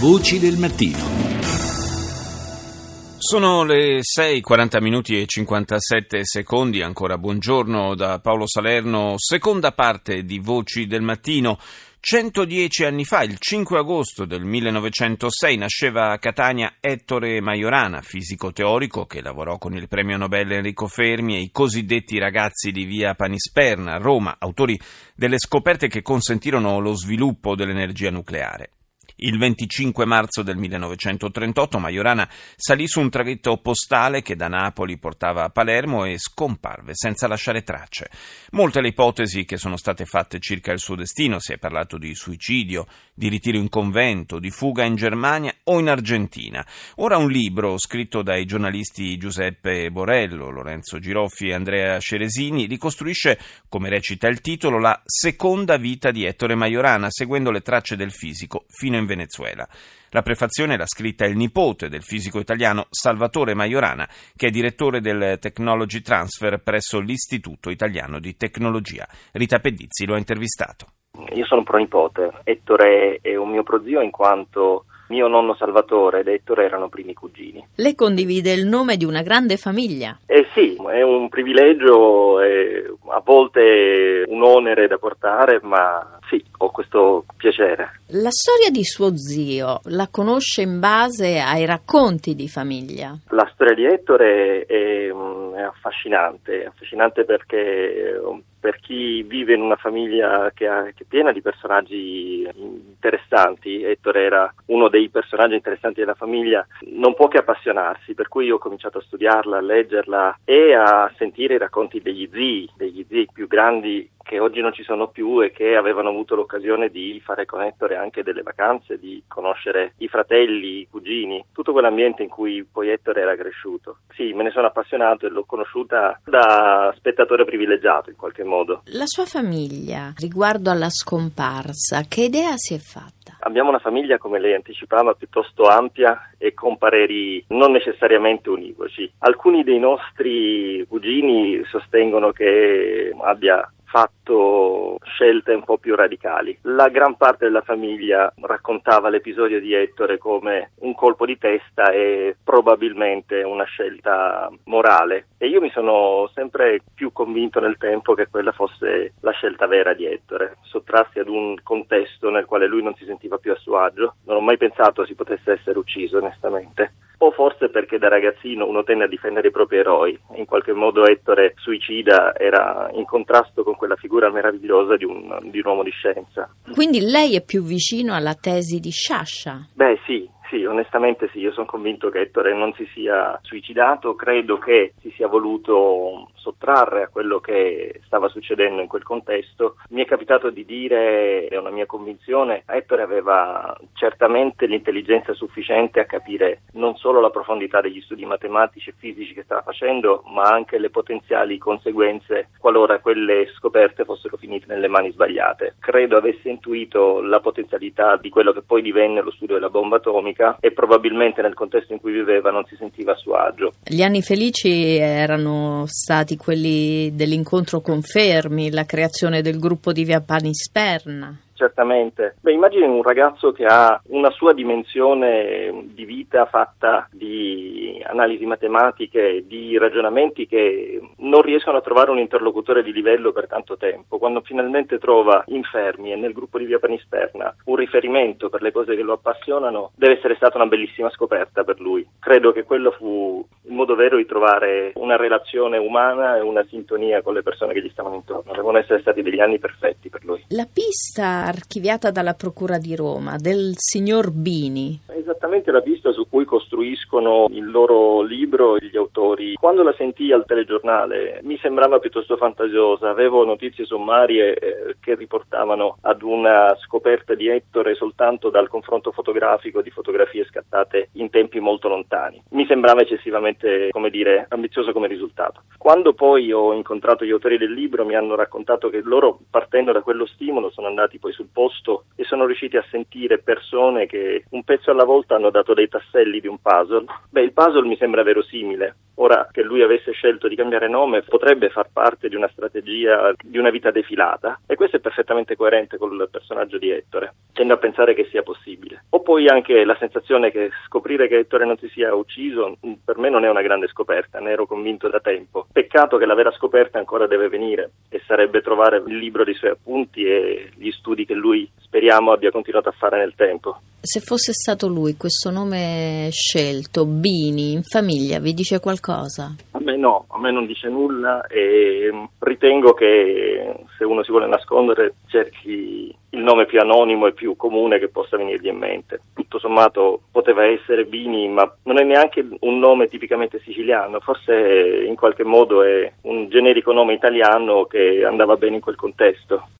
Voci del mattino. Sono le 6:40 minuti e 57 secondi, ancora buongiorno da Paolo Salerno, seconda parte di Voci del Mattino. 110 anni fa, il 5 agosto del 1906, nasceva a Catania Ettore Majorana, fisico teorico che lavorò con il premio Nobel Enrico Fermi e i cosiddetti ragazzi di via Panisperna, Roma, autori delle scoperte che consentirono lo sviluppo dell'energia nucleare. Il 25 marzo del 1938 Majorana salì su un traghetto postale che da Napoli portava a Palermo e scomparve senza lasciare tracce. Molte le ipotesi che sono state fatte circa il suo destino, si è parlato di suicidio, di ritiro in convento, di fuga in Germania o in Argentina. Ora un libro scritto dai giornalisti Giuseppe Borello, Lorenzo Giroffi e Andrea Ceresini ricostruisce, come recita il titolo, la seconda vita di Ettore Majorana, seguendo le tracce del fisico fino in Venezuela. La prefazione l'ha scritta il nipote del fisico italiano Salvatore Majorana, che è direttore del Technology Transfer presso l'Istituto Italiano di Tecnologia. Rita Pedizzi lo ha intervistato. Io sono pronipote, Ettore è un mio prozio in quanto mio nonno Salvatore ed Ettore erano primi cugini. Lei condivide il nome di una grande famiglia. Eh sì, è un privilegio, è a volte un onere da portare, ma sì, ho questo piacere. La storia di suo zio la conosce in base ai racconti di famiglia? La storia di Ettore è, mm, è affascinante, affascinante perché per chi vive in una famiglia che, ha, che, è piena di personaggi interessanti, Ettore era uno dei personaggi interessanti della famiglia, non può che appassionarsi, per cui ho cominciato a studiarla, a leggerla e a sentire i racconti degli zii, degli zii più grandi che oggi non ci sono più e che avevano avuto l'occasione di fare con Ettore anche delle vacanze, di conoscere i fratelli, i cugini, tutto quell'ambiente in cui poi Ettore era cresciuto. Sì, me ne sono appassionato e l'ho conosciuta da spettatore privilegiato in qualche modo. La sua famiglia, riguardo alla scomparsa, che idea si è fatta? Abbiamo una famiglia, come lei anticipava, piuttosto ampia e con pareri non necessariamente univoci. Alcuni dei nostri cugini sostengono che abbia fatto scelte un po' più radicali. La gran parte della famiglia raccontava l'episodio di Ettore come un colpo di testa e probabilmente una scelta morale e io mi sono sempre più convinto nel tempo che quella fosse la scelta vera di Ettore, sottrarsi ad un contesto nel quale lui non si sentiva più a suo agio. Non ho mai pensato si potesse essere ucciso onestamente o forse perché da ragazzino uno tende a difendere i propri eroi. In qualche modo Ettore suicida era in contrasto con quella figura meravigliosa di un, di un uomo di scienza. Quindi lei è più vicino alla tesi di Sciascia? Beh sì, sì, onestamente sì, io sono convinto che Ettore non si sia suicidato, credo che si sia voluto sottrarre a quello che stava succedendo in quel contesto. Mi è capitato di dire, è una mia convinzione, Ettore aveva certamente l'intelligenza sufficiente a capire non solo la profondità degli studi matematici e fisici che stava facendo, ma anche le potenziali conseguenze qualora quelle scoperte fossero finite nelle mani sbagliate. Credo avesse intuito la potenzialità di quello che poi divenne lo studio della bomba atomica e probabilmente nel contesto in cui viveva non si sentiva a suo agio. Gli anni felici erano stati quelli dell'incontro con Fermi, la creazione del gruppo di Via Panisperna certamente. Beh, immagini un ragazzo che ha una sua dimensione di vita fatta di analisi matematiche, di ragionamenti che non riescono a trovare un interlocutore di livello per tanto tempo. Quando finalmente trova in Fermi e nel gruppo di Via Panisperna un riferimento per le cose che lo appassionano, deve essere stata una bellissima scoperta per lui. Credo che quello fu il modo vero di trovare una relazione umana e una sintonia con le persone che gli stavano intorno. Devono essere stati degli anni perfetti per lui. La pista archiviata dalla Procura di Roma del signor Bini. Esattamente la pista su cui costruiscono il loro libro gli autori. Quando la sentii al telegiornale mi sembrava piuttosto fantasiosa, avevo notizie sommarie eh, che riportavano ad una scoperta di Ettore soltanto dal confronto fotografico di fotografie scattate in tempi molto lontani. Mi sembrava eccessivamente, come dire, ambizioso come risultato. Quando poi ho incontrato gli autori del libro mi hanno raccontato che loro partendo da quello stimolo sono andati poi sul posto e sono riusciti a sentire persone che un pezzo alla volta hanno dato dei tasselli di un puzzle. Beh, il puzzle mi sembra verosimile. Ora che lui avesse scelto di cambiare nome potrebbe far parte di una strategia di una vita defilata e questo è perfettamente coerente con il personaggio di Ettore. Tendo a pensare che sia possibile. Oppure poi anche la sensazione che scoprire che Ettore non si sia ucciso per me non è una grande scoperta, ne ero convinto da tempo. Peccato che la vera scoperta ancora deve venire sarebbe trovare il libro dei suoi appunti e gli studi che lui speriamo abbia continuato a fare nel tempo. Se fosse stato lui questo nome scelto, Bini, in famiglia, vi dice qualcosa? A me no, a me non dice nulla e ritengo che se uno si vuole nascondere cerchi il nome più anonimo e più comune che possa venirgli in mente. Tutto sommato poteva essere Bini, ma non è neanche un nome tipicamente siciliano, forse in qualche modo è un generico nome italiano che andava bene in quel contesto.